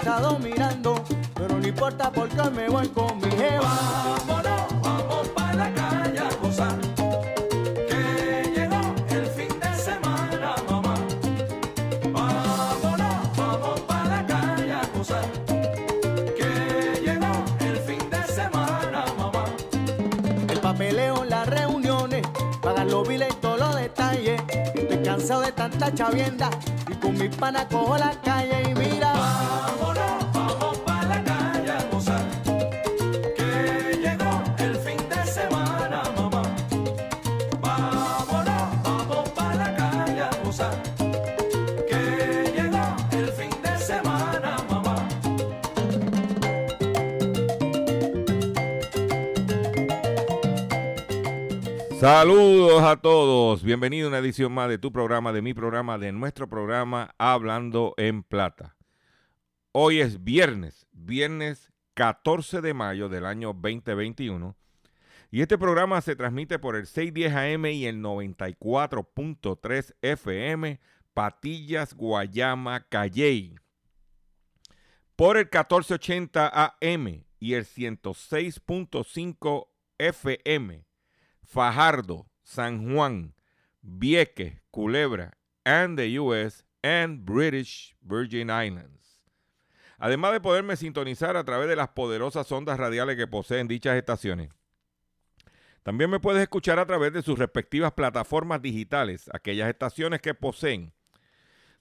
Estado mirando, pero no importa porque me voy con mi jeva. Vámonos, vamos para la calle a gozar. Que llegó el fin de semana, mamá. Vámonos, vamos para la calle a gozar. Que llegó el fin de semana, mamá. El papeleo, las reuniones, pagar los biles y todos los detalles. Estoy cansado de tanta chavienda y con mis panas cojo la calle Saludos a todos, bienvenido a una edición más de tu programa, de mi programa, de nuestro programa Hablando en Plata. Hoy es viernes, viernes 14 de mayo del año 2021 y este programa se transmite por el 610 AM y el 94.3 FM Patillas, Guayama, Calley. Por el 1480 AM y el 106.5 FM Fajardo, San Juan, Vieques, Culebra, and the US and British Virgin Islands. Además de poderme sintonizar a través de las poderosas ondas radiales que poseen dichas estaciones. También me puedes escuchar a través de sus respectivas plataformas digitales, aquellas estaciones que poseen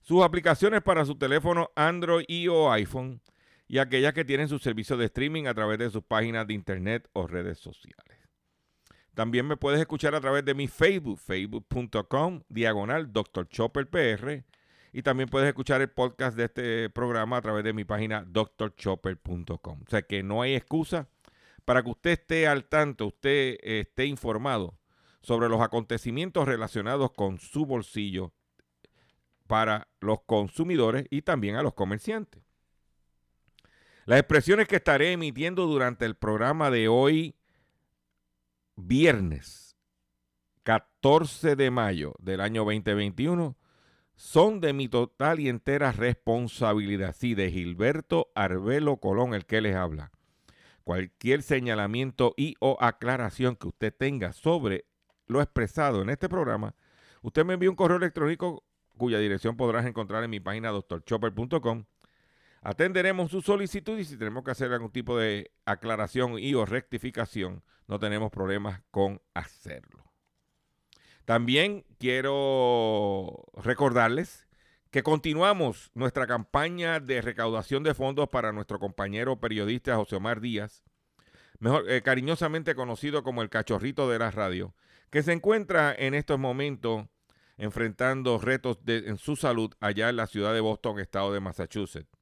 sus aplicaciones para su teléfono Android y o iPhone y aquellas que tienen su servicio de streaming a través de sus páginas de internet o redes sociales. También me puedes escuchar a través de mi Facebook, facebook.com, diagonal Dr. Chopper PR. Y también puedes escuchar el podcast de este programa a través de mi página drchopper.com. O sea que no hay excusa para que usted esté al tanto, usted esté informado sobre los acontecimientos relacionados con su bolsillo para los consumidores y también a los comerciantes. Las expresiones que estaré emitiendo durante el programa de hoy viernes 14 de mayo del año 2021 son de mi total y entera responsabilidad. Sí, de Gilberto Arbelo Colón, el que les habla. Cualquier señalamiento y o aclaración que usted tenga sobre lo expresado en este programa, usted me envía un correo electrónico cuya dirección podrás encontrar en mi página doctorchopper.com. Atenderemos su solicitud y si tenemos que hacer algún tipo de aclaración y o rectificación, no tenemos problemas con hacerlo. También quiero recordarles que continuamos nuestra campaña de recaudación de fondos para nuestro compañero periodista José Omar Díaz, mejor, eh, cariñosamente conocido como el cachorrito de la radio, que se encuentra en estos momentos enfrentando retos en su salud allá en la ciudad de Boston, estado de Massachusetts.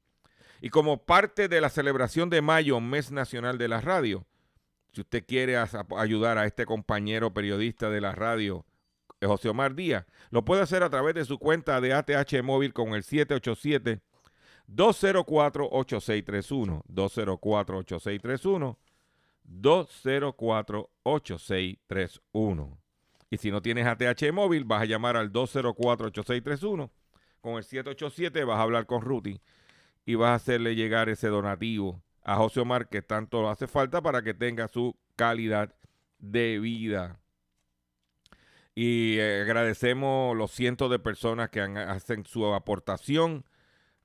Y como parte de la celebración de mayo, mes nacional de la radio, si usted quiere ayudar a este compañero periodista de la radio, José Omar Díaz, lo puede hacer a través de su cuenta de ATH móvil con el 787 204-8631, 204-8631, 204-8631. Y si no tienes ATH móvil, vas a llamar al 204-8631. Con el 787 vas a hablar con Ruti y vas a hacerle llegar ese donativo a José Omar que tanto hace falta para que tenga su calidad de vida. Y agradecemos los cientos de personas que hacen su aportación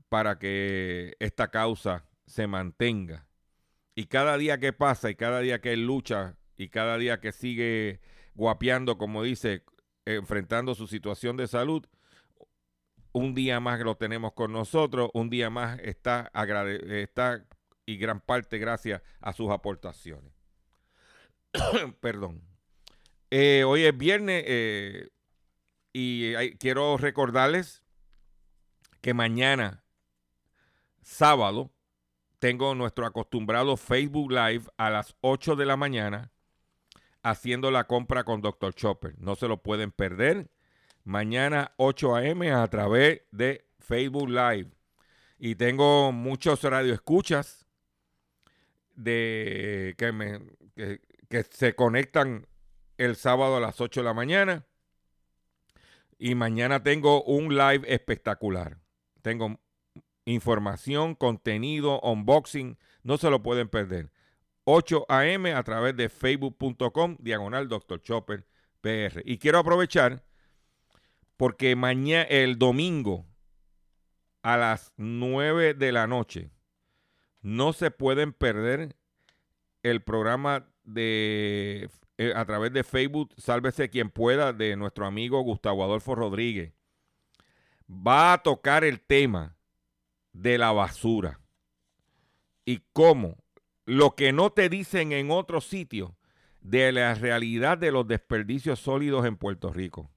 para que esta causa se mantenga. Y cada día que pasa y cada día que él lucha y cada día que sigue guapeando, como dice, enfrentando su situación de salud, un día más lo tenemos con nosotros, un día más está, está y gran parte gracias a sus aportaciones. Perdón. Eh, hoy es viernes eh, y quiero recordarles que mañana, sábado, tengo nuestro acostumbrado Facebook Live a las 8 de la mañana haciendo la compra con Dr. Chopper. No se lo pueden perder. Mañana 8 a.m. a través de Facebook Live. Y tengo muchos radioescuchas de que, me, se conectan el sábado a las 8 de la mañana. Y mañana tengo un live espectacular. Tengo información, contenido, unboxing. No se lo pueden perder. 8 a.m. a través de facebook.com, diagonal Dr. Chopper PR. Y quiero aprovechar porque mañana, el domingo, a las 9 de la noche, no se pueden perder el programa de eh, a través de Facebook, sálvese quien pueda, de nuestro amigo Gustavo Adolfo Rodríguez. Va a tocar el tema de la basura y cómo lo que no te dicen en otros sitios de la realidad de los desperdicios sólidos en Puerto Rico.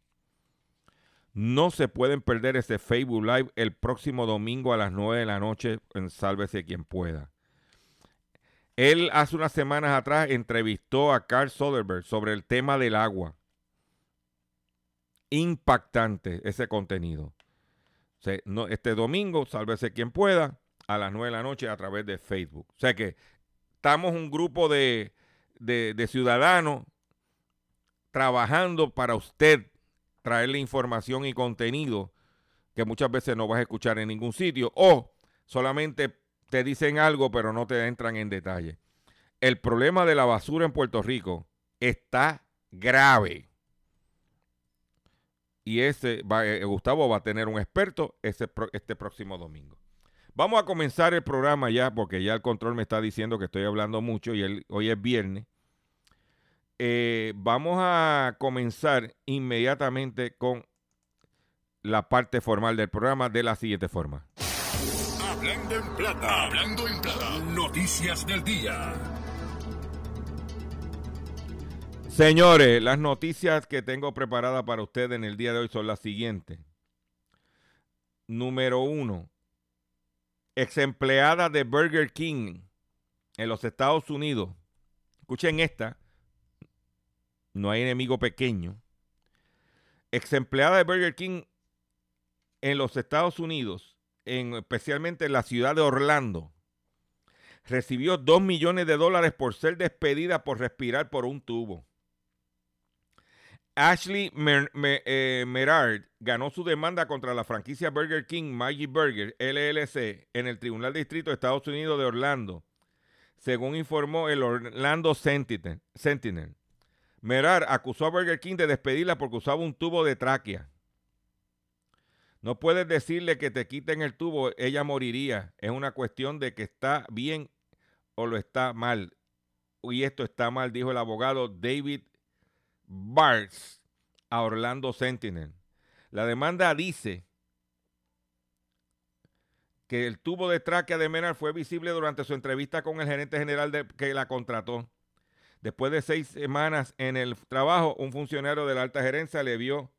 No se pueden perder ese Facebook Live el próximo domingo a las 9 de la noche en Sálvese quien pueda. Él hace unas semanas atrás entrevistó a Carl Soderbergh sobre el tema del agua. Impactante ese contenido. No, este domingo, sálvese quien pueda, a las 9 de la noche a través de Facebook. O sea que estamos un grupo de, de ciudadanos trabajando para usted traerle información y contenido que muchas veces no vas a escuchar en ningún sitio o solamente te dicen algo pero no te entran en detalle. El problema de la basura en Puerto Rico está grave. Y ese va, eh, Gustavo va a tener un experto ese, este próximo domingo. Vamos a comenzar el programa ya porque ya el control me está diciendo que estoy hablando mucho y hoy es viernes. Eh, vamos a comenzar inmediatamente con la parte formal del programa de la siguiente forma. Hablando en plata. Hablando en plata. Noticias del día. Señores, las noticias que tengo preparadas para ustedes en el día de hoy son las siguientes. Número uno, ex empleada de Burger King en los Estados Unidos. Escuchen esta. No hay enemigo pequeño. Ex empleada de Burger King en los Estados Unidos, en, especialmente en la ciudad de Orlando, recibió 2 millones de dólares por ser despedida por respirar por un tubo. Ashley Mer- Me- eh, Merard ganó su demanda contra la franquicia Burger King Maggie Burger LLC en el Tribunal Distrito de Estados Unidos de Orlando, según informó el Orlando. Sentinel. Merard acusó a Burger King de despedirla porque usaba un tubo de tráquea. No puedes decirle que te quiten el tubo, ella moriría. Es una cuestión de que está bien o lo está mal. Y esto está mal, dijo el abogado David Barnes a Orlando Sentinel. La demanda dice que el tubo de tráquea de Menard fue visible durante su entrevista con el gerente general de- que la contrató. Después de seis semanas en el trabajo, un funcionario de la alta gerencia le vio,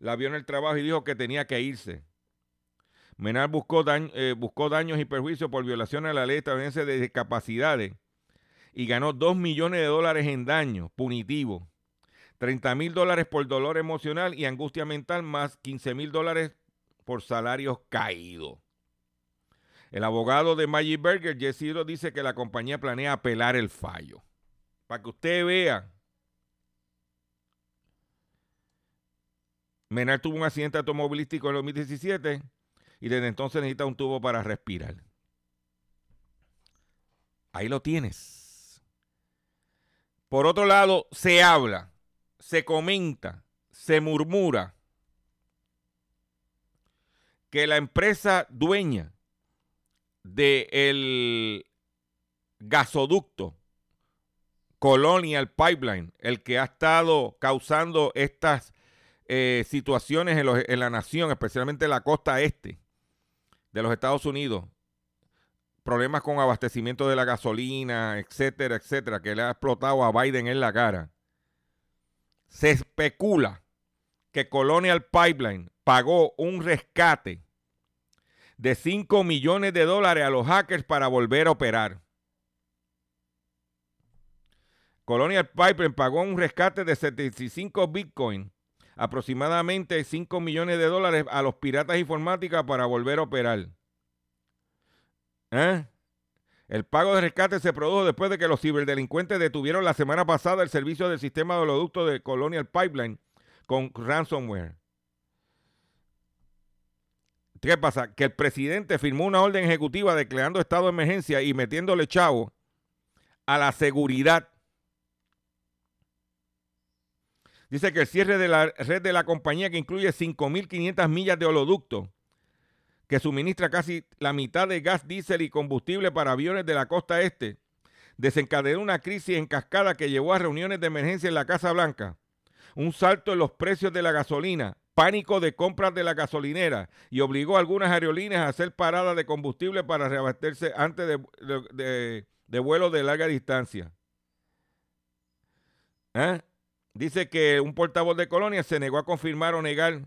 la vio en el trabajo y dijo que tenía que irse. Dañ- eh, buscó daños y perjuicios por violación a la ley estadounidense de discapacidades y ganó 2 millones de dólares en daños punitivos. 30 mil dólares por dolor emocional y angustia mental, más 15 mil dólares por salarios caídos. El abogado de Maggie Berger, Jesse dice que la compañía planea apelar el fallo. Para que usted vea. Menard tuvo un accidente automovilístico en el 2017 y desde entonces necesita un tubo para respirar. Ahí lo tienes. Por otro lado, se habla, se comenta, se murmura que la empresa dueña del gasoducto Colonial Pipeline, el que ha estado causando estas eh, situaciones en, en la nación, especialmente en la costa este de los Estados Unidos. Problemas con abastecimiento de la gasolina, etcétera, etcétera, que le ha explotado a Biden en la cara. Se especula que Colonial Pipeline pagó un rescate de 5 millones de dólares a los hackers para volver a operar. Colonial Pipeline pagó un rescate de 75 Bitcoin, aproximadamente 5 millones de dólares a los piratas informáticos para volver a operar. ¿Eh? El pago de rescate se produjo después de que los ciberdelincuentes detuvieron la semana pasada el servicio del sistema de oleoducto de Colonial Pipeline con ransomware. ¿Qué pasa? Que el presidente firmó una orden ejecutiva declarando estado de emergencia y metiéndole chavo a la seguridad. Dice que el cierre de la red de la compañía que incluye 5.500 millas de oleoducto que suministra casi la mitad de gas, diésel y combustible para aviones de la costa este, desencadenó una crisis en cascada que llevó a reuniones de emergencia en la Casa Blanca, un salto en los precios de la gasolina, pánico de compras de la gasolinera y obligó a algunas aerolíneas a hacer paradas de combustible para reabastecerse antes de vuelos de larga distancia. ¿Eh? Dice que un portavoz de Colonia se negó a confirmar o negar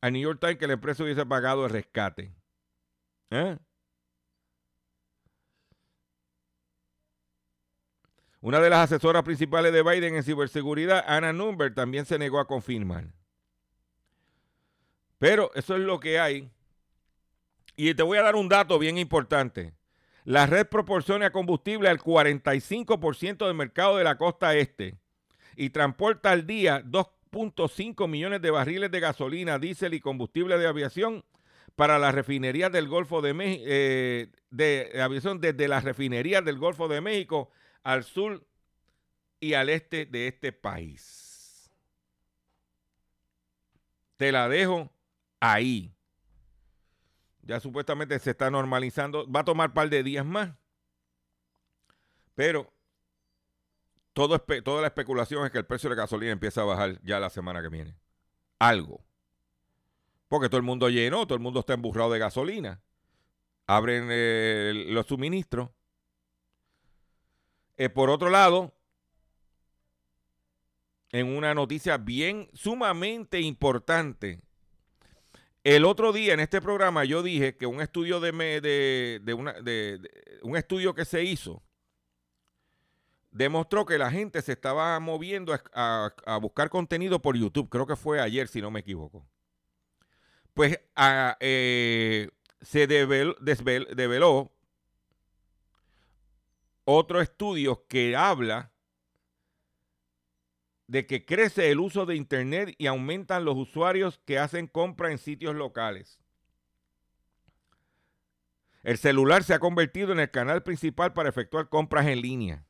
al New York Times que la empresa hubiese pagado el rescate. ¿Eh? Una de las asesoras principales de Biden en ciberseguridad, Anna Number, también se negó a confirmar. Pero eso es lo que hay. Y te voy a dar un dato bien importante. La red proporciona combustible al 45% del mercado de la costa este y transporta al día 2.5 millones de barriles de gasolina, diésel y combustible de aviación para las refinerías del Golfo de México, de aviación desde las refinerías del Golfo de México al sur y al este de este país. Te la dejo ahí. Ya supuestamente se está normalizando. Va a tomar un par de días más. Pero todo toda la especulación es que el precio de la gasolina empieza a bajar ya la semana que viene. Algo. Porque todo el mundo llenó, todo el mundo está emburrado de gasolina. Abren eh, los suministros. Eh, por otro lado, en una noticia bien sumamente importante, el otro día en este programa yo dije que un estudio de, de- una- de- un estudio que se hizo demostró que la gente se estaba moviendo a, buscar contenido por YouTube. Creo que fue ayer, si no me equivoco. Pues eh, se devel- desvel- develó otro estudio que habla de que crece el uso de Internet y aumentan los usuarios que hacen compra en sitios locales. El celular se ha convertido en el canal principal para efectuar compras en línea.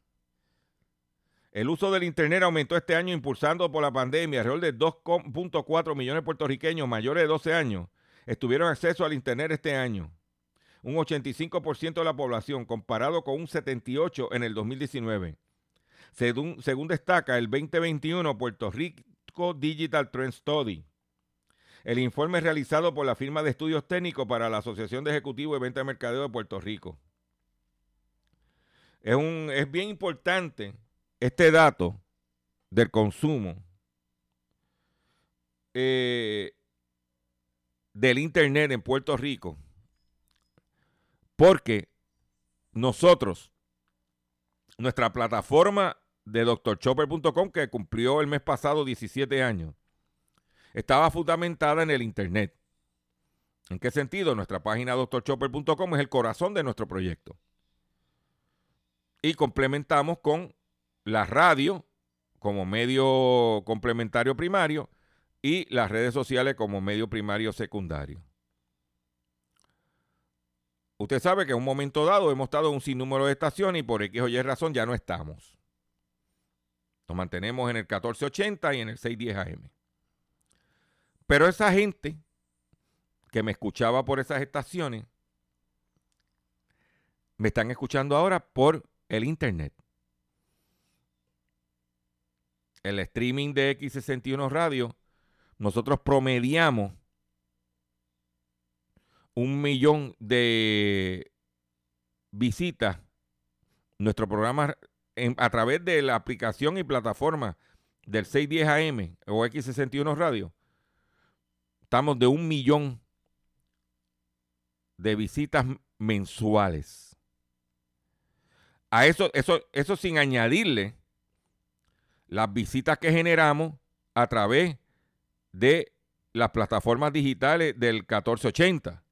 El uso del Internet aumentó este año impulsando por la pandemia. Alrededor de 2.4 millones de puertorriqueños mayores de 12 años estuvieron acceso al Internet este año. Un 85% de la población, comparado con un 78% en el 2019. Según, destaca el 2021 Puerto Rico Digital Trend Study. El informe realizado por la firma de estudios técnicos para la Asociación de Ejecutivos de Venta de Mercadeo de Puerto Rico. Es, un, es bien importante este dato del consumo eh, del Internet en Puerto Rico, porque nosotros, nuestra plataforma de drchopper.com, que cumplió el mes pasado 17 años, estaba fundamentada en el Internet. ¿En qué sentido? Nuestra página drchopper.com es el corazón de nuestro proyecto. Y complementamos con la radio como medio complementario primario y las redes sociales como medio primario secundario. Usted sabe que en un momento dado hemos estado en un sinnúmero de estaciones y por X o Y razón ya no estamos. Nos mantenemos en el 1480 y en el 610 AM. Pero esa gente que me escuchaba por esas estaciones, me están escuchando ahora por el internet. El streaming de X61 Radio, nosotros promediamos un millón de visitas. Nuestro programa a través de la aplicación y plataforma del 610 AM o X61 Radio, estamos de un millón de visitas mensuales. A eso, eso, eso sin añadirle las visitas que generamos a través de las plataformas digitales del 1480.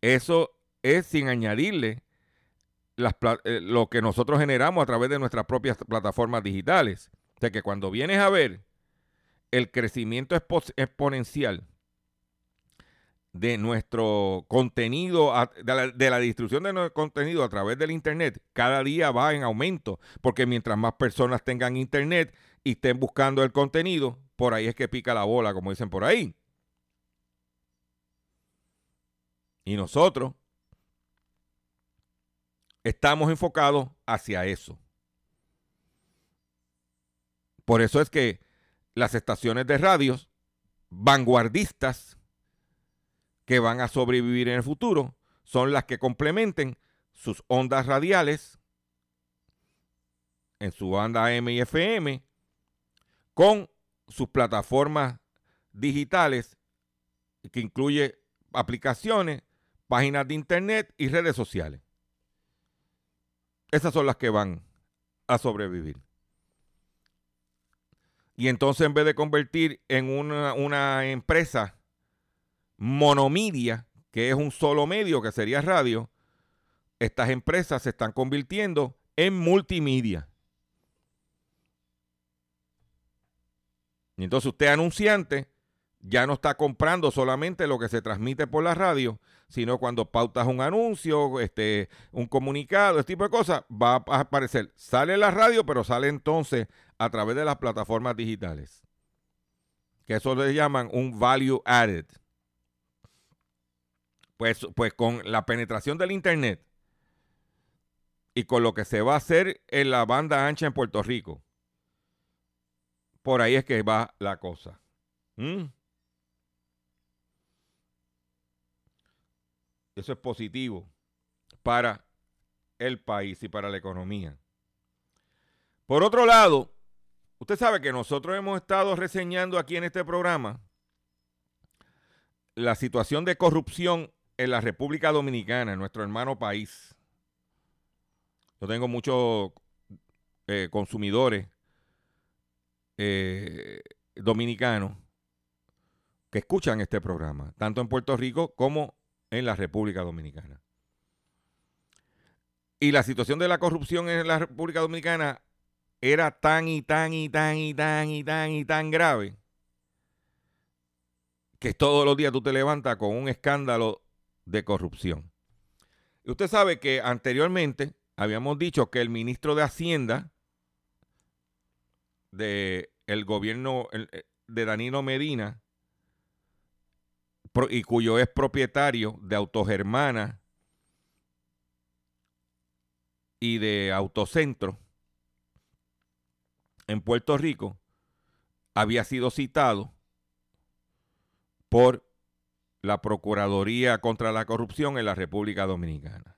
Eso es sin añadirle las eh, lo que nosotros generamos a través de nuestras propias plataformas digitales. O sea que cuando vienes a ver el crecimiento expo- exponencial de nuestro contenido, de la distribución de nuestro contenido a través del Internet, cada día va en aumento, porque mientras más personas tengan Internet y estén buscando el contenido, por ahí es que pica la bola, como dicen por ahí. Y nosotros estamos enfocados hacia eso. Por eso es que las estaciones de radios vanguardistas que van a sobrevivir en el futuro son las que complementen sus ondas radiales en su banda AM y FM con sus plataformas digitales que incluye aplicaciones, páginas de internet y redes sociales. Esas son las que van a sobrevivir. Y entonces en vez de convertir en una, una empresa monomedia, que es un solo medio, que sería radio, estas empresas se están convirtiendo en multimedia. Y entonces usted anunciante ya no está comprando solamente lo que se transmite por la radio, sino cuando pautas un anuncio, este, un comunicado, este tipo de cosas, va a aparecer. Sale la radio, pero sale entonces a través de las plataformas digitales. Que eso le llaman un value added. Pues, pues con la penetración del Internet y con lo que se va a hacer en la banda ancha en Puerto Rico, por ahí es que va la cosa. ¿Mm? Eso es positivo para el país y para la economía. Por otro lado, usted sabe que nosotros hemos estado reseñando aquí en este programa la situación de corrupción en la República Dominicana, en nuestro hermano país. Yo tengo muchos eh, consumidores eh, dominicanos que escuchan este programa, tanto en Puerto Rico como en la República Dominicana. Y la situación de la corrupción en la República Dominicana era tan y tan y tan y tan y tan y tan grave que todos los días tú te levantas con un escándalo de corrupción. Usted sabe que anteriormente habíamos dicho que el ministro de Hacienda de el gobierno eh, de Danilo Medina y cuyo es propietario de Autogermana y de Autocentro en Puerto Rico había sido citado por la Procuraduría contra la Corrupción en la República Dominicana.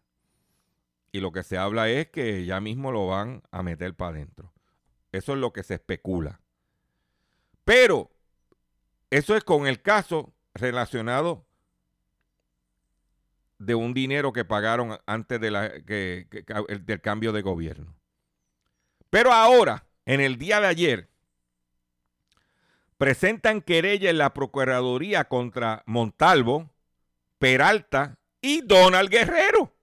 Y lo que se habla es que ya mismo lo van a meter para adentro. Eso es lo que se especula. Pero eso es con el caso relacionado de un dinero que pagaron antes de la, del cambio de gobierno. Pero ahora, en el día de ayer, presentan querella en la Procuraduría contra Montalvo, Peralta y Donald Guerrero.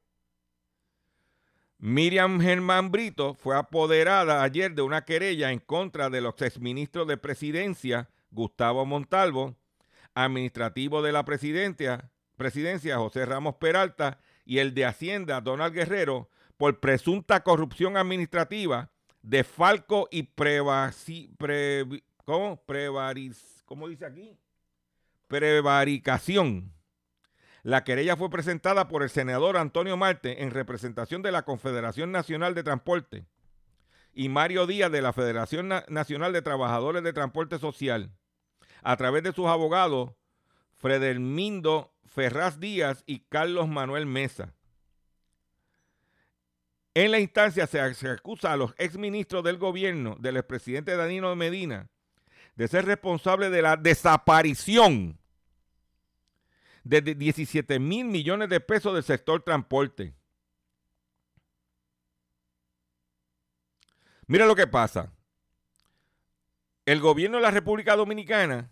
Miriam Germán Brito fue apoderada ayer de una querella en contra de los exministros de presidencia Gustavo Montalvo, administrativo de la presidencia, presidencia José Ramos Peralta y el de Hacienda Donald Guerrero por presunta corrupción administrativa, desfalco y prevasi, pre- ¿cómo? ¿cómo dice aquí? Prevaricación. La querella fue presentada por el senador Antonio Marte en representación de la Confederación Nacional de Transporte y Mario Díaz de la Federación Na- Nacional de Trabajadores de Transporte Social, a través de sus abogados Fredermindo Ferraz Díaz y Carlos Manuel Mesa. En la instancia se, se acusa a los exministros del gobierno del expresidente Danilo Medina de ser responsable de la desaparición de 17 mil millones de pesos del sector transporte. Mira lo que pasa. El gobierno de la República Dominicana,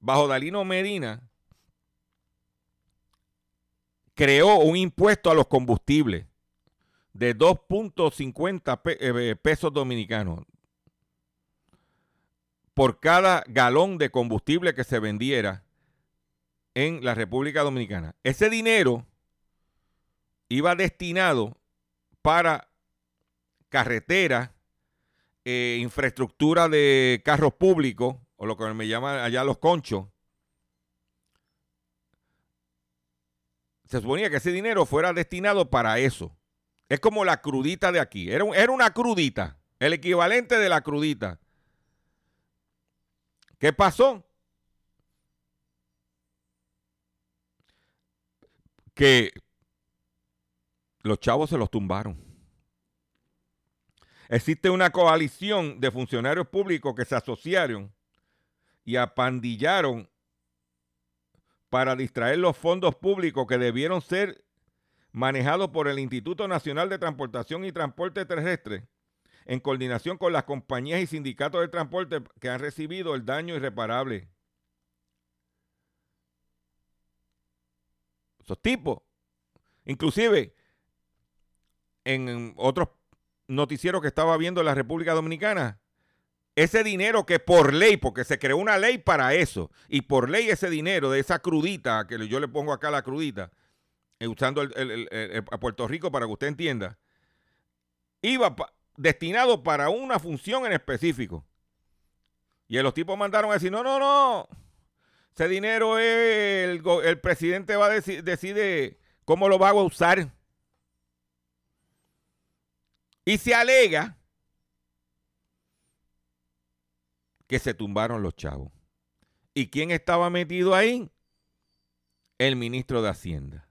bajo Dalino Medina, creó un impuesto a los combustibles de 2.50 eh, pesos dominicanos por cada galón de combustible que se vendiera en la República Dominicana. Ese dinero iba destinado para carretera, eh, infraestructura de carros públicos, o lo que me llaman allá los conchos. Se suponía que ese dinero fuera destinado para eso. Es como la crudita de aquí. Era, era una crudita, el equivalente de la crudita. ¿Qué pasó? Que los chavos se los tumbaron. Existe una coalición de funcionarios públicos que se asociaron y apandillaron para distraer los fondos públicos que debieron ser manejados por el Instituto Nacional de Transportación y Transporte Terrestre en coordinación con las compañías y sindicatos de transporte que han recibido el daño irreparable. Esos tipos, inclusive en otros noticieros que estaba viendo en la República Dominicana, ese dinero que por ley, porque se creó una ley para eso, y por ley ese dinero de esa crudita, que yo le pongo acá la crudita, eh, usando a Puerto Rico para que usted entienda, iba destinado para una función en específico. Y los tipos mandaron a decir, no, no, no, ese dinero el, el presidente va a decir decide cómo lo va a usar. Y se alega que se tumbaron los chavos. ¿Y quién estaba metido ahí? El ministro de Hacienda.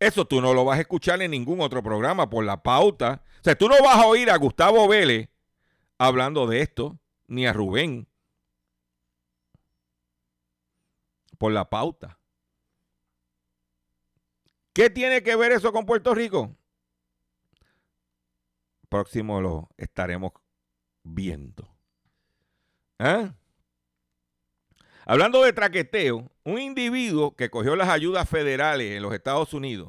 Eso tú no lo vas a escuchar en ningún otro programa por la pauta. O sea, tú no vas a oír a Gustavo Vélez hablando de esto, ni a Rubén. Por la pauta. ¿Qué tiene que ver eso con Puerto Rico? Próximo lo estaremos viendo. ¿Ah? Hablando de traqueteo, un individuo que cogió las ayudas federales en los Estados Unidos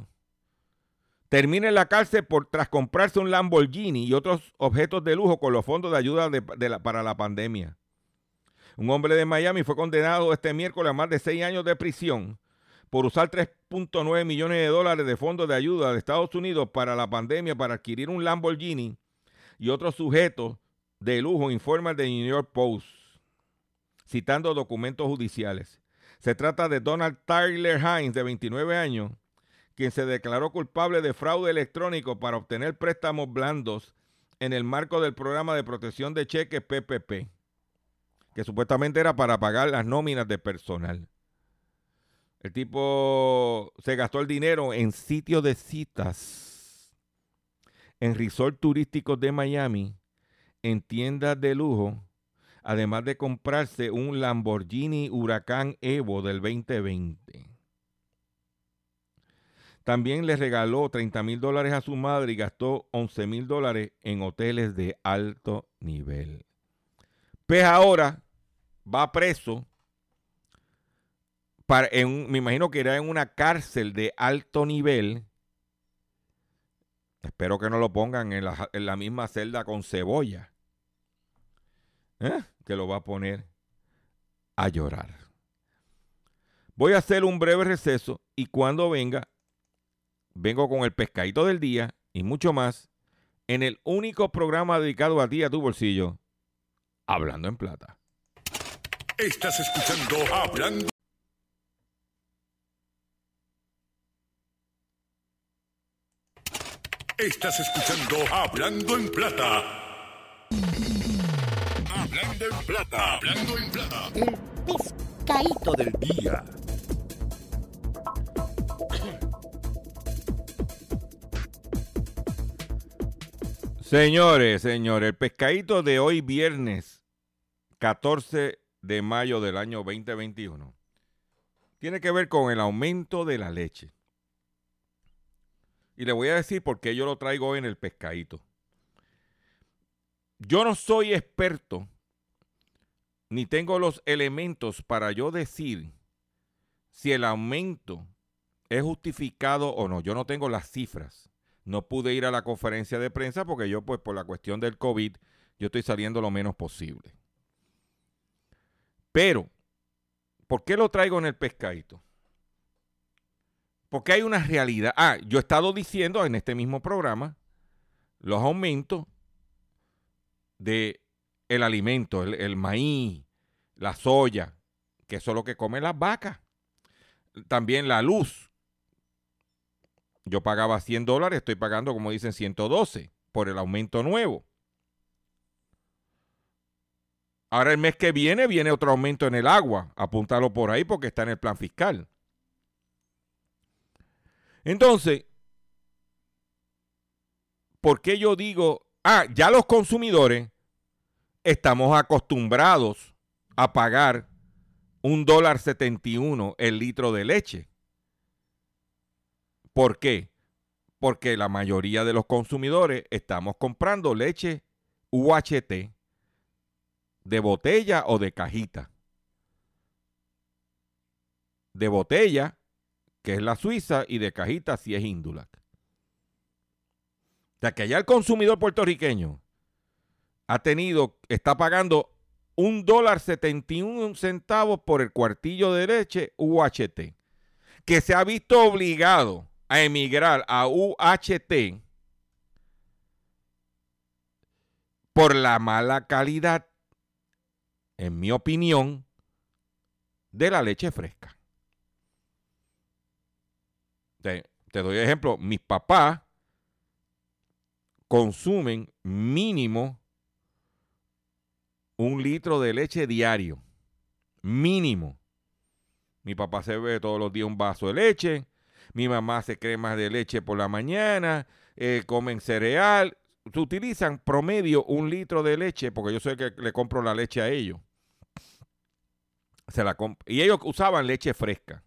termina en la cárcel por tras comprarse un Lamborghini y otros objetos de lujo con los fondos de ayuda para la pandemia. Un hombre de Miami fue condenado este miércoles a más de seis años de prisión por usar 3.9 millones de dólares de fondos de ayuda de Estados Unidos para la pandemia para adquirir un Lamborghini y otros sujetos de lujo, informa el de New York Post citando documentos judiciales. Se trata de Donald Tyler Hines, de 29 años, quien se declaró culpable de fraude electrónico para obtener préstamos blandos en el marco del programa de protección de cheques PPP, que supuestamente era para pagar las nóminas de personal. El tipo se gastó el dinero en sitios de citas, en resort turísticos de Miami, en tiendas de lujo además de comprarse un Lamborghini Huracán Evo del 2020. También le regaló 30 mil dólares a su madre y gastó 11 mil dólares en hoteles de alto nivel. Pues ahora va preso. Para, me imagino que era en una cárcel de alto nivel. Espero que no lo pongan en la, en la misma celda con cebolla. ¿Eh? Que lo va a poner a llorar. Voy a hacer un breve receso y cuando venga, vengo con el pescadito del día y mucho más en el único programa dedicado a ti, a tu bolsillo, Hablando en Plata. Estás escuchando Hablando. Estás escuchando Hablando en Plata. Hablando en plata. Hablando en plata. El pescadito del Día. Señores, señores, el pescadito de hoy viernes 14 de mayo del año 2021 tiene que ver con el aumento de la leche. Y le voy a decir por qué yo lo traigo hoy en el pescadito. Yo no soy experto ni tengo los elementos para yo decir si el aumento es justificado o no. Yo no tengo las cifras. No pude ir a la conferencia de prensa porque yo, pues, por la cuestión del COVID, yo estoy saliendo lo menos posible. Pero, ¿por qué lo traigo en el pescadito? Porque hay una realidad. Ah, yo he estado diciendo en este mismo programa los aumentos de el alimento, el, maíz, la soya, que eso es lo que comen las vacas. También la luz. Yo pagaba 100 dólares, estoy pagando, como dicen, 112 por el aumento nuevo. Ahora el mes que viene viene otro aumento en el agua. Apúntalo por ahí porque está en el plan fiscal. Entonces, ¿por qué yo digo, ah, ya los consumidores estamos acostumbrados a pagar un dólar setenta y uno el litro de leche? ¿Por qué? Porque la mayoría de los consumidores estamos comprando leche UHT de botella o de cajita. De botella, que es la suiza, y de cajita, si es Indulac. O sea que allá el consumidor puertorriqueño ha tenido, está pagando un dólar setenta y un centavos por el cuartillo de leche UHT, que se ha visto obligado a emigrar a UHT por la mala calidad, en mi opinión, de la leche fresca. Te, te doy ejemplo, mis papás consumen mínimo un litro de leche diario. Mínimo. Mi papá se bebe todos los días un vaso de leche. Mi mamá hace cremas de leche por la mañana. eh, comen cereal. Se utilizan promedio un litro de leche, porque yo el que le compro la leche a ellos. Se la y ellos usaban leche fresca.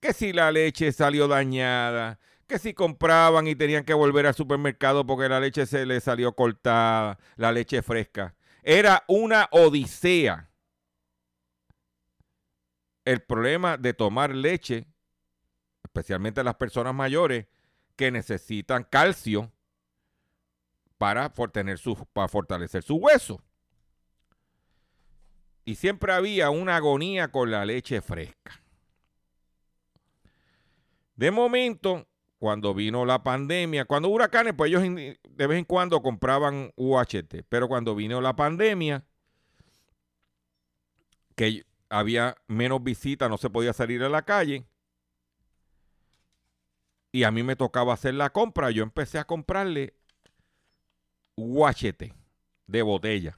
Que si la leche salió dañada, que si compraban y tenían que volver al supermercado porque la leche se les salió cortada, la leche fresca. Era una odisea. El problema de tomar leche, especialmente las personas mayores que necesitan calcio para, su- para fortalecer su hueso. Y siempre había una agonía con la leche fresca. De momento, cuando vino la pandemia, cuando huracanes, pues ellos de vez en cuando compraban UHT, pero cuando vino la pandemia, que había menos visitas, no se podía salir a la calle, y a mí me tocaba hacer la compra, yo empecé a comprarle UHT de botella.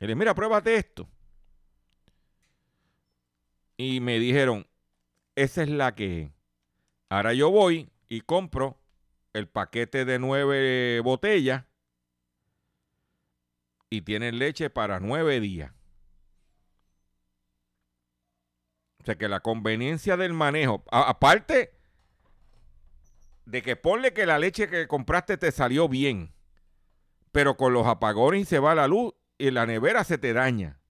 Y le dije, mira, pruébate esto. Y me dijeron, esa es la que. Ahora yo voy y compro el paquete de nueve botellas y tienen leche para nueve días. O sea que la conveniencia del manejo, a- aparte de que ponle que la leche que compraste te salió bien, pero con los apagones se va la luz y la nevera se te daña.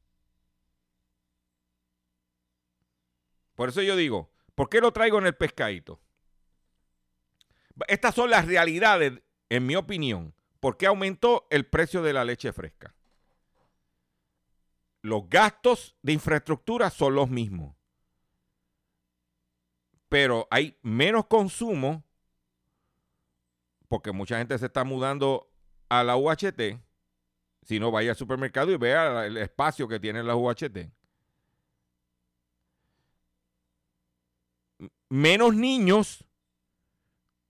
Por eso yo digo, ¿por qué lo traigo en el pescadito? Estas son las realidades, en mi opinión. ¿Por qué aumentó el precio de la leche fresca? Los gastos de infraestructura son los mismos. Pero hay menos consumo porque mucha gente se está mudando a la UHT. Si no, vaya al supermercado y vea el espacio que tienen las UHT. Menos niños,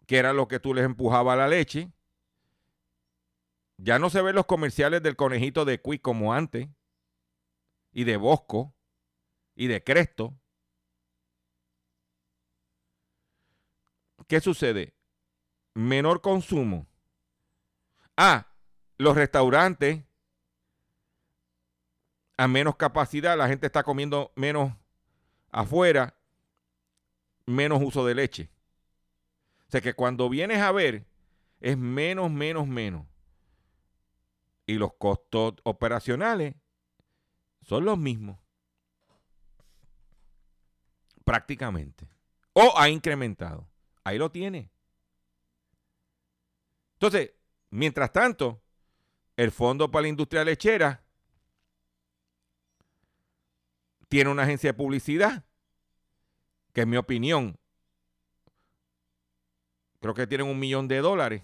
que era lo que tú les empujaba la leche. Ya no se ven los comerciales del conejito de Quick como antes, y de Bosco, y de Cresto. ¿Qué sucede? Menor consumo. Ah, los restaurantes a menos capacidad, la gente está comiendo menos afuera, menos uso de leche. O sea que cuando vienes a ver, es menos, menos, menos. Y los costos operacionales son los mismos. Prácticamente. O ha incrementado. Ahí lo tiene. Entonces, mientras tanto, el Fondo para la Industria Lechera tiene una agencia de publicidad, que en mi opinión, creo que tienen un millón de dólares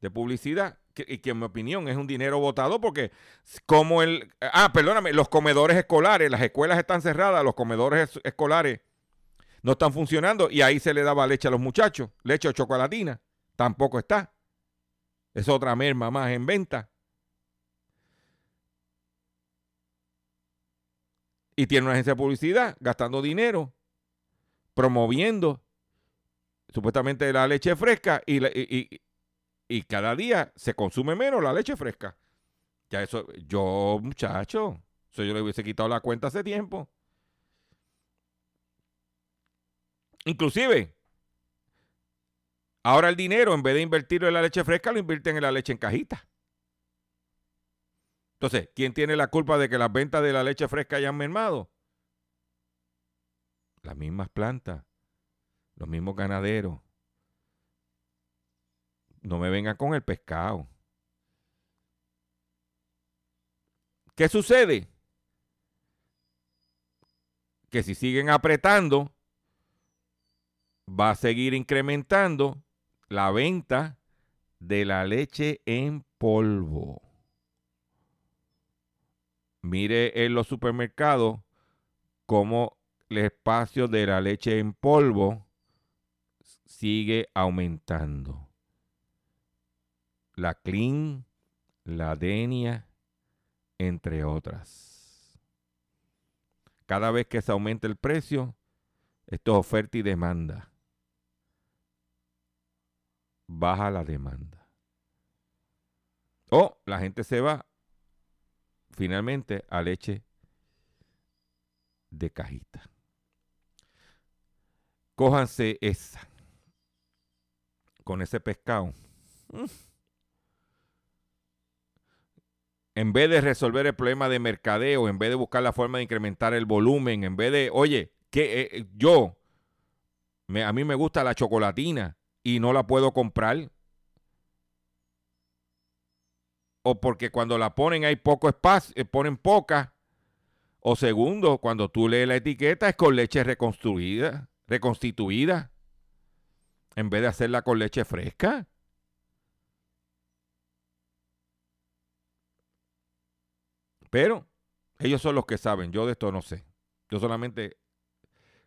de publicidad, y que en mi opinión es un dinero votado porque como el... Ah, perdóname, los comedores escolares, las escuelas están cerradas, los comedores es- escolares no están funcionando y ahí se le daba leche a los muchachos, leche o chocolatina, tampoco está. Es otra merma más en venta. y tiene una agencia de publicidad gastando dinero, promoviendo supuestamente la leche fresca y, y- y- y cada día se consume menos la leche fresca. Ya eso, yo muchacho, eso yo le hubiese quitado la cuenta hace tiempo. Inclusive, ahora el dinero, en vez de invertirlo en la leche fresca, lo invierten en la leche en cajita. Entonces, ¿quién tiene la culpa de que las ventas de la leche fresca hayan mermado? Las mismas plantas, los mismos ganaderos. No me vengan con el pescado. ¿Qué sucede? Que si siguen apretando, va a seguir incrementando la venta de la leche en polvo. Mire en los supermercados cómo el espacio de la leche en polvo sigue aumentando. La Clean, la Denia, entre otras. Cada vez que se aumenta el precio, esto es oferta y demanda. Baja la demanda. O la gente se va finalmente a leche de cajita. Cójanse esa. Con ese pescado. En vez de resolver el problema de mercadeo, en vez de buscar la forma de incrementar el volumen, en vez de, oye, que eh, yo, me- a mí me gusta la chocolatina y no la puedo comprar. O porque cuando la ponen hay poco espacio, eh, ponen poca. O segundo, cuando tú lees la etiqueta es con leche reconstruida, reconstituida, en vez de hacerla con leche fresca. Pero ellos son los que saben, yo de esto no sé. Yo solamente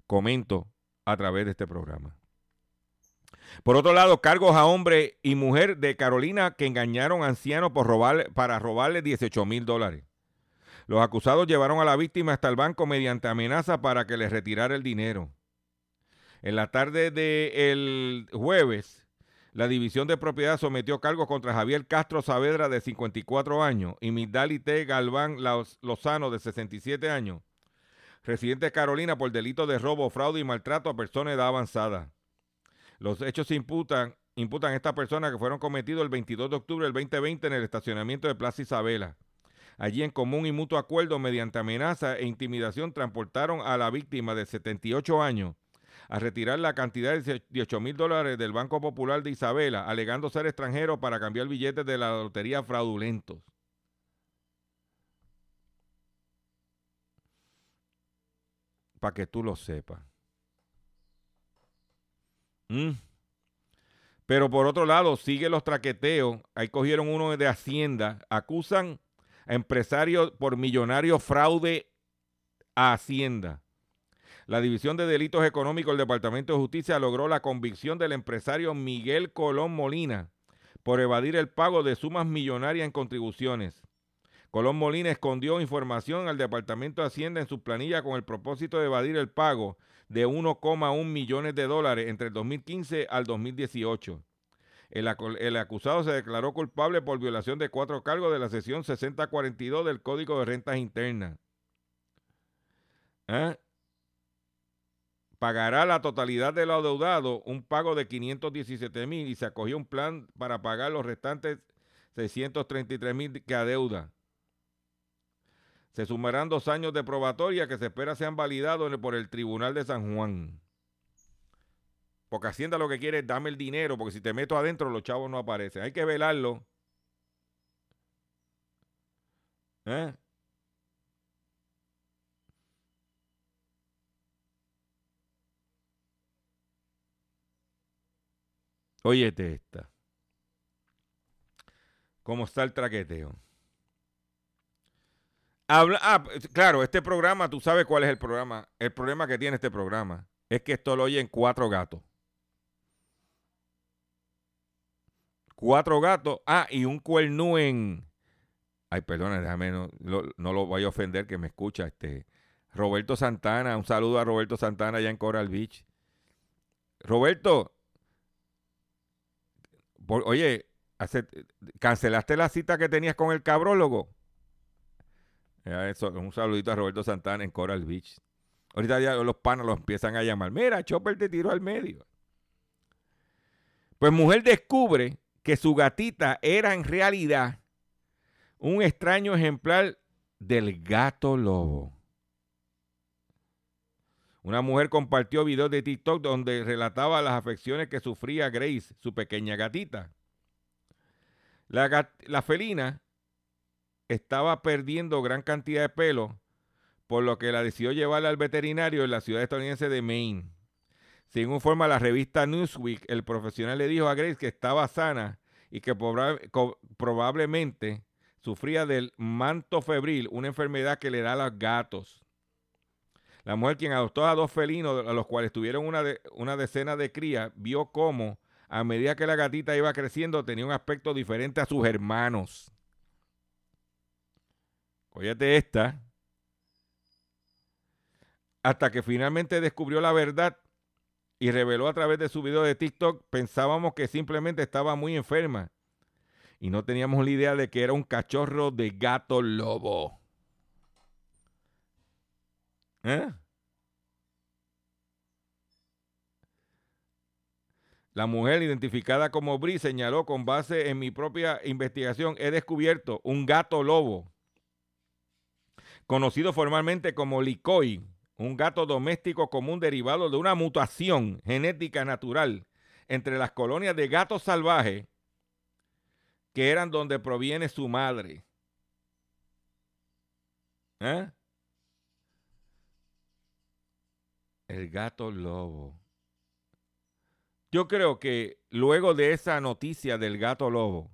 comento a través de este programa. Por otro lado, cargos a hombre y mujer de Carolina que engañaron a ancianos por robarle, para robarle 18 mil dólares. Los acusados llevaron a la víctima hasta el banco mediante amenaza para que les retirara el dinero. En la tarde del jueves, la División de Propiedad sometió cargos contra Javier Castro Saavedra, de 54 años, y Migdali T. Galván Lozano, de 67 años, residente de Carolina, por delito de robo, fraude y maltrato a personas de edad avanzada. Los hechos se imputan, imputan a estas personas que fueron cometidos el 22 de octubre del 2020 en el estacionamiento de Plaza Isabela. Allí en común y mutuo acuerdo, mediante amenaza e intimidación, transportaron a la víctima de 78 años a retirar la cantidad de 18 mil dólares del Banco Popular de Isabela, alegando ser extranjero para cambiar billetes de la lotería fraudulentos. Para que tú lo sepas. Mm. Pero por otro lado, sigue los traqueteos. Ahí cogieron uno de Hacienda. Acusan a empresarios por millonario fraude a Hacienda. La División de Delitos Económicos del Departamento de Justicia logró la convicción del empresario Miguel Colón Molina por evadir el pago de sumas millonarias en contribuciones. Colón Molina escondió información al Departamento de Hacienda en su planilla con el propósito de evadir el pago de 1,1 millones de dólares entre el 2015 al 2018. El, acu- el acusado se declaró culpable por violación de cuatro cargos de la sección 6042 del Código de Rentas Internas. ¿Eh? Pagará la totalidad de lo adeudado, un pago de 517 mil y se acogió un plan para pagar los restantes 633 mil que adeuda. Se sumarán dos años de probatoria que se espera sean validados por el Tribunal de San Juan. Porque Hacienda lo que quiere es dame el dinero, porque si te meto adentro los chavos no aparecen. Hay que velarlo. ¿Eh? Óyete esta. ¿Cómo está el traqueteo? Habla, ah, pues, claro, este programa, tú sabes cuál es el programa. El problema que tiene este programa es que esto lo oyen cuatro gatos. Cuatro gatos. Ah, y un cuernú en. Ay, perdona, déjame, no lo, no lo vaya a ofender que me escucha. Este Roberto Santana, un saludo a Roberto Santana allá en Coral Beach. Roberto, oye, ¿cancelaste la cita que tenías con el cabrólogo? Eso, un saludito a Roberto Santana en Coral Beach. Ahorita los panos los empiezan a llamar. Mira, Chopper te tiró al medio. Pues mujer descubre que su gatita era en realidad un extraño ejemplar del gato lobo. Una mujer compartió videos de TikTok donde relataba las afecciones que sufría Grace, su pequeña gatita. La, felina estaba perdiendo gran cantidad de pelo, por lo que la decidió llevarla al veterinario en la ciudad estadounidense de Maine. Según informa la revista Newsweek, el profesional le dijo a Grace que estaba sana y que probablemente sufría del manto febril, una enfermedad que le da a los gatos. La mujer, quien adoptó a dos felinos, a los cuales tuvieron una, una decena de crías, vio cómo, a medida que la gatita iba creciendo, tenía un aspecto diferente a sus hermanos. Óyete esta. Hasta que finalmente descubrió la verdad y reveló a través de su video de TikTok, pensábamos que simplemente estaba muy enferma y no teníamos la idea de que era un cachorro de gato lobo. ¿Eh? La mujer identificada como Bri señaló con base en mi propia investigación, he descubierto un gato lobo, conocido formalmente como licoi, un gato doméstico común derivado de una mutación genética natural entre las colonias de gatos salvajes que eran donde proviene su madre. ¿Eh? El gato lobo. Yo creo que luego de esa noticia del gato lobo,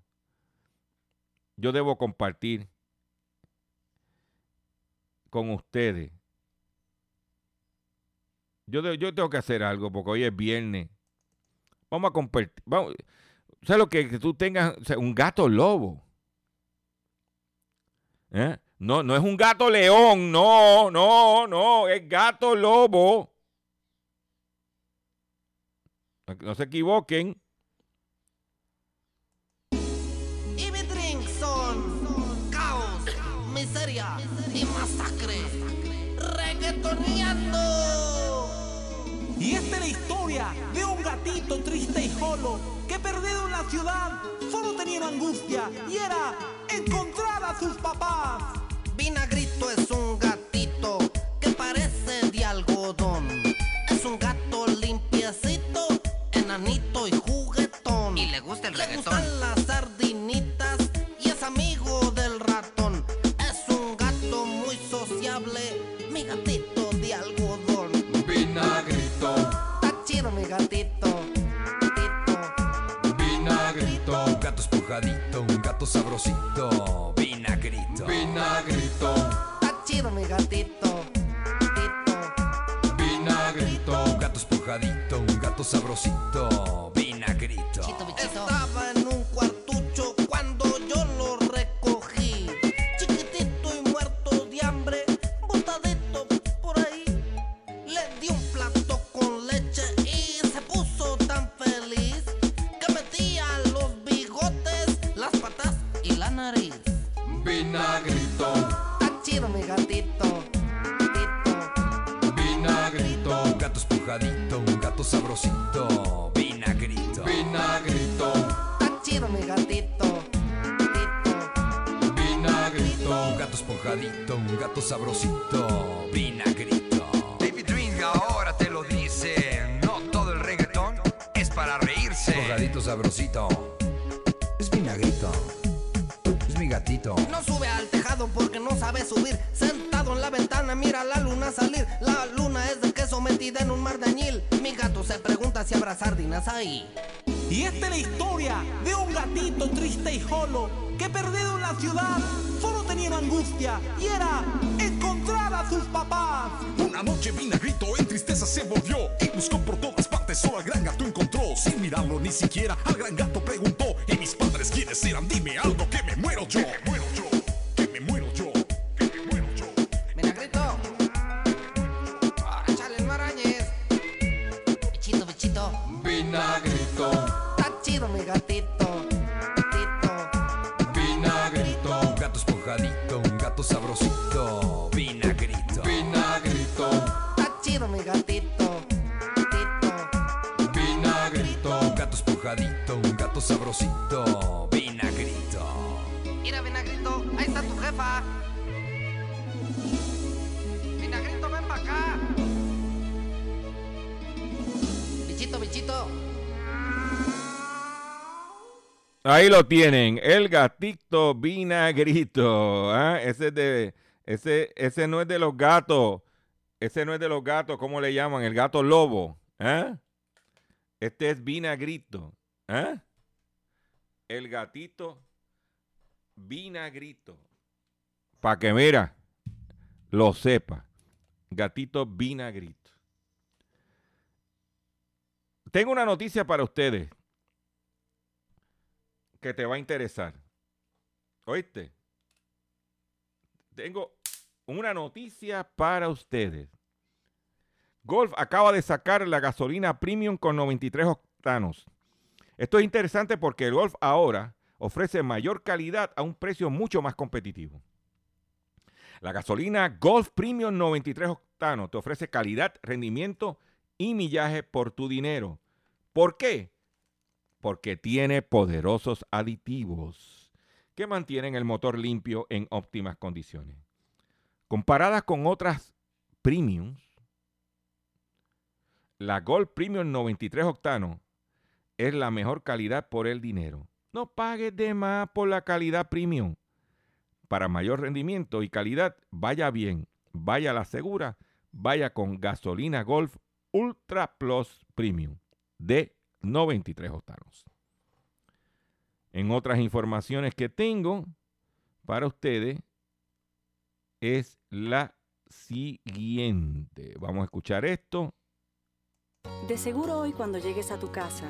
yo debo compartir con ustedes. Yo, yo tengo que hacer algo porque hoy es viernes. Vamos a compartir. Vamos, ¿Sabes lo que, que tú tengas? o sea, un gato lobo. ¿Eh? No, no es un gato león, no, no, no, es gato lobo. No, no se equivoquen. Y mi drink son caos, miseria y masacre. Reggaetoneando. Y esta es la historia de un gatito triste y solo que perdido en la ciudad solo tenía una angustia y era encontrar a sus papás. Vinagrito es un gatito que parece de algodón. Es un gato enanito y juguetón. Y le gusta el reggaetón. Le gustan las sardinitas y es amigo del ratón. Es un gato muy sociable, mi gatito de algodón. Vinagrito, Está chido mi gatito. gatito. vinagrito, Un gato esponjadito, un gato sabrosito, sabrosito, vinagrito. Estaba en un cuartucho cuando yo lo recogí. Chiquitito y muerto de hambre, botadito por ahí. Le di un plato con leche y se puso tan feliz que metía los bigotes, las patas y la nariz. Vinagrito. Está chido mi gatito. Vinagrito. Gato espujadito gato sabrosito. Vinagrito, vinagrito, Está chido mi gatito. Tito. vinagrito. Un gato esponjadito, un gato sabrosito. Vinagrito. David Ring ahora te lo dice. No todo el reggaetón es para reírse. Esponjadito, sabrosito. Es vinagrito. Es mi gatito. No sube al tejado porque no sabe subir. Sentado en la ventana, mira la luna salir. La luna es de queso metida en un mar de añil. Mi gato se pregunta si habrá sardinas ahí. Y esta es la historia de un gatito triste y jolo que perdido en la ciudad solo tenía una angustia y era encontrar a sus papás. Una noche Vinagrito en tristeza se volvió y buscó por todas partes, solo al gran gato encontró. Sin mirarlo ni siquiera, al gran gato preguntó: ¿Y mis padres quiénes eran? Dime algo que me muero yo. Sabrosito. Vinagrito. Mira, Vinagrito, ahí está tu jefa. Vinagrito, ven para acá. Bichito, bichito. Ahí lo tienen, el gatito vinagrito. ¿ah? Ese, es de, ese, ese no es de los gatos. Ese no es de los gatos, ¿cómo le llaman? El gato lobo. ¿ah? Este es vinagrito. ¿ah? El gatito vinagrito. Para que mira, lo sepa. Gatito vinagrito. Tengo una noticia para ustedes que te va a interesar. ¿Oíste? Tengo una noticia para ustedes. Golf acaba de sacar la gasolina premium con 93 octanos. Esto es interesante porque el Golf ahora ofrece mayor calidad a un precio mucho más competitivo. La gasolina Golf Premium 93 octanos te ofrece calidad, rendimiento y millaje por tu dinero. ¿Por qué? Porque tiene poderosos aditivos que mantienen el motor limpio en óptimas condiciones. Comparadas con otras premiums, la Gold Premium 93 octanos es la mejor calidad por el dinero. No pagues de más por la calidad premium. Para mayor rendimiento y calidad, vaya bien, vaya a la segura, vaya con gasolina Golf Ultra Plus Premium de 93 octanos. En otras informaciones que tengo para ustedes es la siguiente. Vamos a escuchar esto. De seguro hoy cuando llegues a tu casa,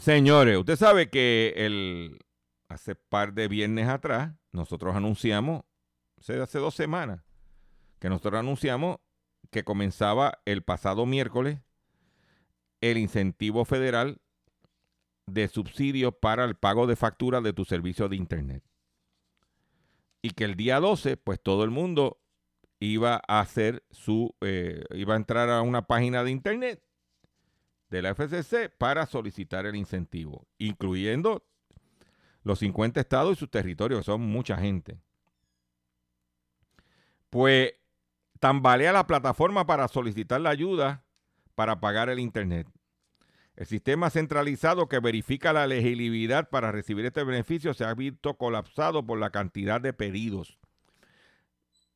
Señores, usted sabe que el, hace par de viernes atrás nosotros anunciamos, hace, dos semanas, que nosotros anunciamos que comenzaba el pasado miércoles el incentivo federal de subsidio para el pago de facturas de tu servicio de internet. Y que el día 12, pues todo el mundo iba a hacer su, eh, iba a entrar a una página de internet de la FCC para solicitar el incentivo, incluyendo los 50 estados y sus territorios, que son mucha gente. Pues tambalea la plataforma para solicitar la ayuda para pagar el Internet. El sistema centralizado que verifica la elegibilidad para recibir este beneficio se ha visto colapsado por la cantidad de pedidos.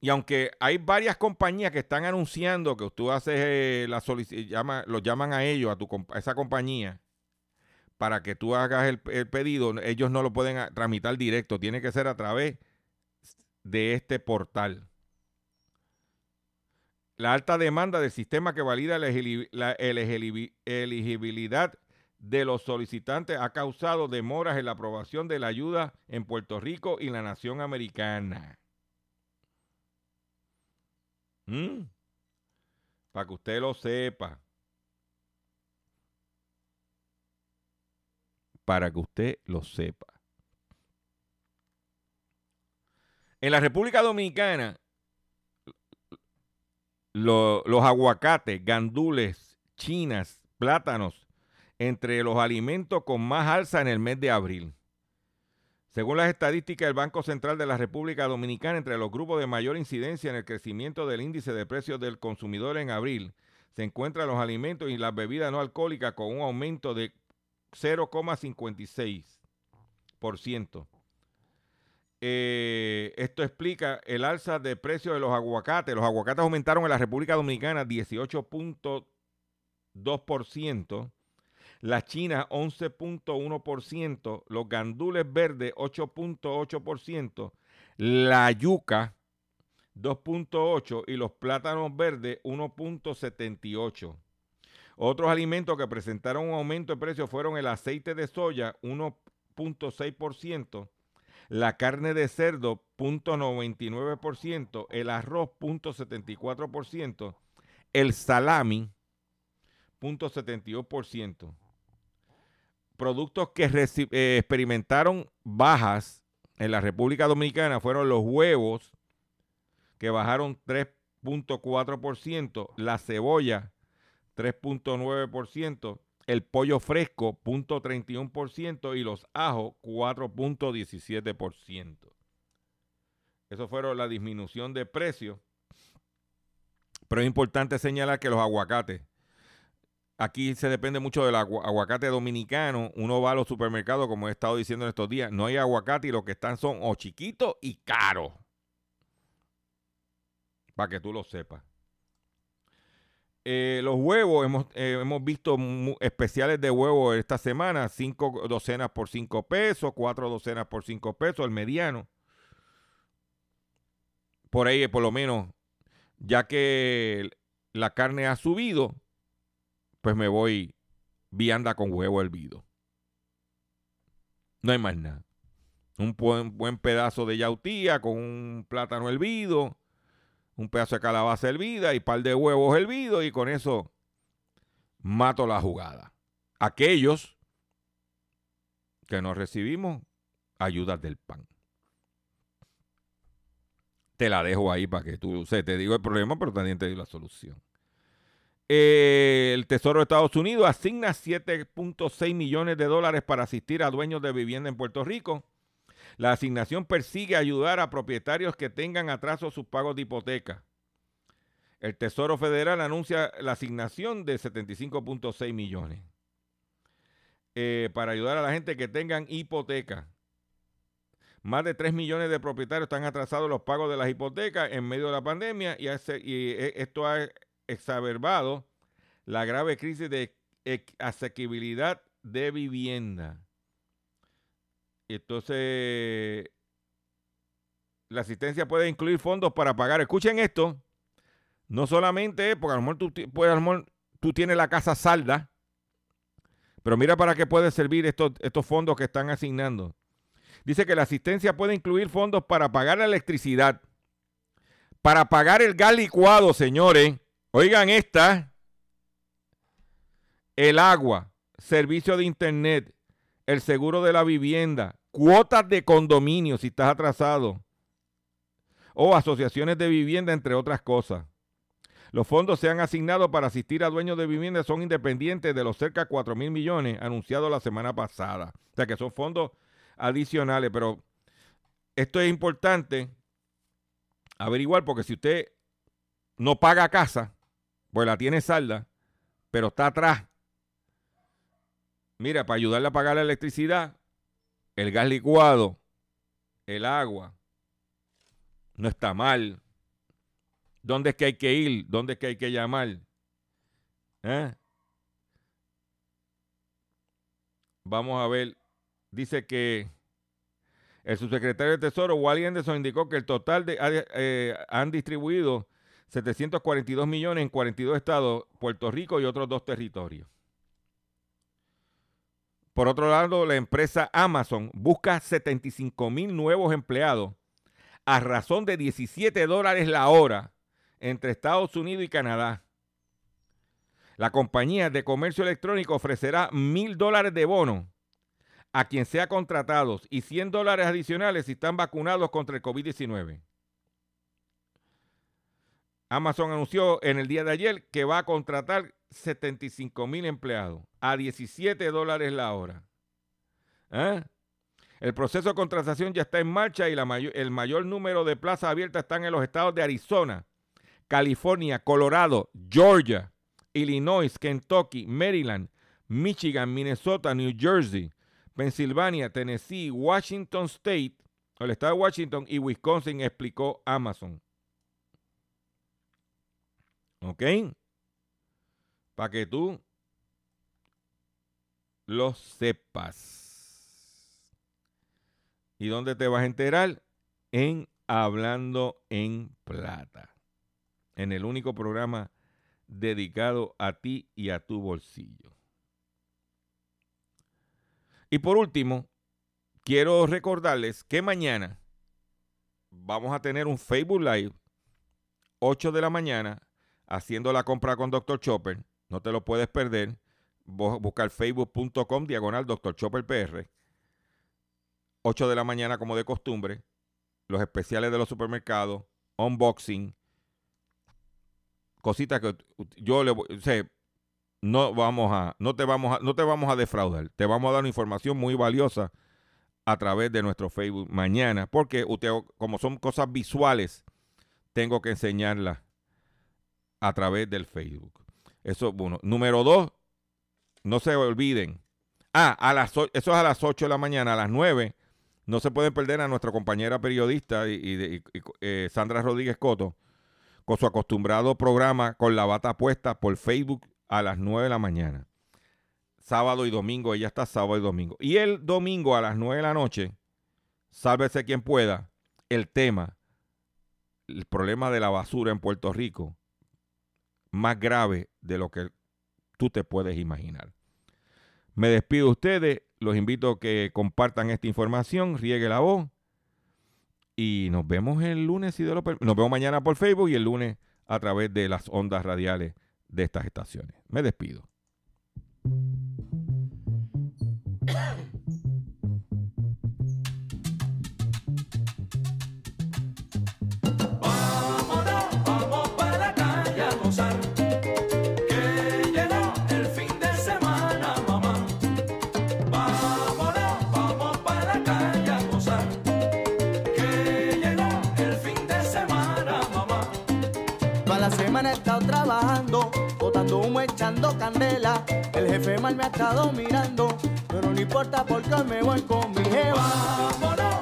Y aunque hay varias compañías que están anunciando que tú haces eh, la solicitud, los llaman a ellos, a, tu, esa compañía, para que tú hagas el, pedido, ellos no lo pueden tramitar directo, tiene que ser a través de este portal. la alta demanda del sistema que valida la, la elegibilidad de los solicitantes ha causado demoras en la aprobación de la ayuda en Puerto Rico y la nación americana. Para que usted lo sepa. Para que usted lo sepa. En la República Dominicana, lo- los aguacates, gandules, chinas, plátanos, entre los alimentos con más alza en el mes de abril. Según las estadísticas del Banco Central de la República Dominicana, entre los grupos de mayor incidencia en el crecimiento del índice de precios del consumidor en abril, se encuentran los alimentos y las bebidas no alcohólicas con un aumento de 0,56%. Eh, esto explica el alza de precios de los aguacates. Los aguacates aumentaron en la República Dominicana 18.2%, las chinas 11.1%, los gandules verdes 8.8%, la yuca 2.8% y los plátanos verdes 1.78%. Otros alimentos que presentaron un aumento de precio fueron el aceite de soya 1.6%, la carne de cerdo 0.99%, el arroz 0.74%, el salami 0.72%. Productos que eh, experimentaron bajas en la República Dominicana fueron los huevos, que bajaron 3.4%, la cebolla 3.9%, el pollo fresco 0.31% y los ajos 4.17%. Eso fueron la disminución de precios. Pero es importante señalar que los aguacates, aquí se depende mucho del agu- aguacate dominicano. Uno va a los supermercados, como he estado diciendo en estos días, no hay aguacate y lo que están son o chiquitos y caros. Para que tú lo sepas. Eh, los huevos, hemos, eh, hemos visto especiales de huevos esta semana, cinco docenas por cinco pesos, cuatro docenas por cinco pesos, el mediano. Por ahí, por lo menos, ya que la carne ha subido, pues me voy vianda con huevo hervido. No hay más nada. Un buen, pedazo de yautía con un plátano hervido, un pedazo de calabaza hervida y par de huevos hervidos y con eso mato la jugada. Aquellos que no recibimos ayudas del pan. Te la dejo ahí para que tú, o te digo el problema, pero también te digo la solución. El Tesoro de Estados Unidos asigna 7.6 millones de dólares para asistir a dueños de vivienda en Puerto Rico. La asignación persigue ayudar a propietarios que tengan atraso sus pagos de hipoteca. El Tesoro Federal anuncia la asignación de 75.6 millones eh, para ayudar a la gente que tengan hipoteca. Más de 3 millones de propietarios están atrasados los pagos de las hipotecas en medio de la pandemia y, y, eh, esto ha exacerbado la grave crisis de asequibilidad de vivienda. Entonces, la asistencia puede incluir fondos para pagar. Escuchen esto. No solamente porque a lo mejor tú, tienes la casa salda, pero mira para qué puede servir estos, estos fondos que están asignando. Dice que la asistencia puede incluir fondos para pagar la electricidad, para pagar el gas licuado, señores. Oigan esta. El agua, servicio de internet, el seguro de la vivienda, cuotas de condominio si estás atrasado, o asociaciones de vivienda, entre otras cosas. Los fondos se han asignado para asistir a dueños de vivienda son independientes de los cerca de 4 mil millones anunciados la semana pasada. O sea que son fondos adicionales, pero esto es importante averiguar porque si usted no paga casa, pues la tiene salda, pero está atrás. Mira, para ayudarle a pagar la electricidad, el gas licuado, el agua, no está mal. ¿Dónde es que hay que ir? ¿Dónde es que hay que llamar? ¿Eh? Vamos a ver. Dice que el subsecretario de Tesoro, Wally Anderson, indicó que el total de eh, han distribuido 742 millones en 42 estados, Puerto Rico y otros dos territorios. Por otro lado, la empresa Amazon busca 75 mil nuevos empleados a razón de 17 dólares la hora entre Estados Unidos y Canadá. La compañía de comercio electrónico ofrecerá mil dólares de bono a quien sea contratado y 100 dólares adicionales si están vacunados contra el COVID-19. Amazon anunció en el día de ayer que va a contratar 75 mil empleados a 17 dólares la hora. ¿Eh? El proceso de contratación ya está en marcha y el mayor número de plazas abiertas están en los estados de Arizona, California, Colorado, Georgia, Illinois, Kentucky, Maryland, Michigan, Minnesota, New Jersey, Pensilvania, Tennessee, Washington State, el estado de Washington y Wisconsin, explicó Amazon. ¿Ok? Para que tú lo sepas. ¿Y dónde te vas a enterar? En Hablando en Plata. En el único programa dedicado a ti y a tu bolsillo. Y por último, quiero recordarles que mañana vamos a tener un Facebook Live, 8 de la mañana, haciendo la compra con Dr. Chopper. No te lo puedes perder. Buscar facebook.com diagonal Dr. Chopper PR. 8 de la mañana como de costumbre. Los especiales de los supermercados. Unboxing. Cositas que yo le voy... No vamos a, no te vamos a, no te vamos a defraudar. Te vamos a dar una información muy valiosa a través de nuestro Facebook mañana, porque usted, como son cosas visuales, tengo que enseñarlas a través del Facebook. Eso, bueno. Número dos, no se olviden. Ah, a las, eso es a las 8 de la mañana, a las 9. No se pueden perder a nuestra compañera periodista y, eh, Sandra Rodríguez Coto con su acostumbrado programa con la bata puesta por Facebook a las 9 de la mañana. Sábado y domingo, ella está sábado y domingo. Y el domingo a las 9 de la noche, sálvese quien pueda, el tema, el problema de la basura en Puerto Rico más grave de lo que tú te puedes imaginar. Me despido de ustedes, los invito a que compartan esta información, riegue la voz y nos vemos el lunes y de lo nos vemos mañana por Facebook y el lunes a través de las ondas radiales de estas estaciones. Me despido. Echando candela. El jefe mal me ha estado mirando, pero no importa porque me voy con mi jeva.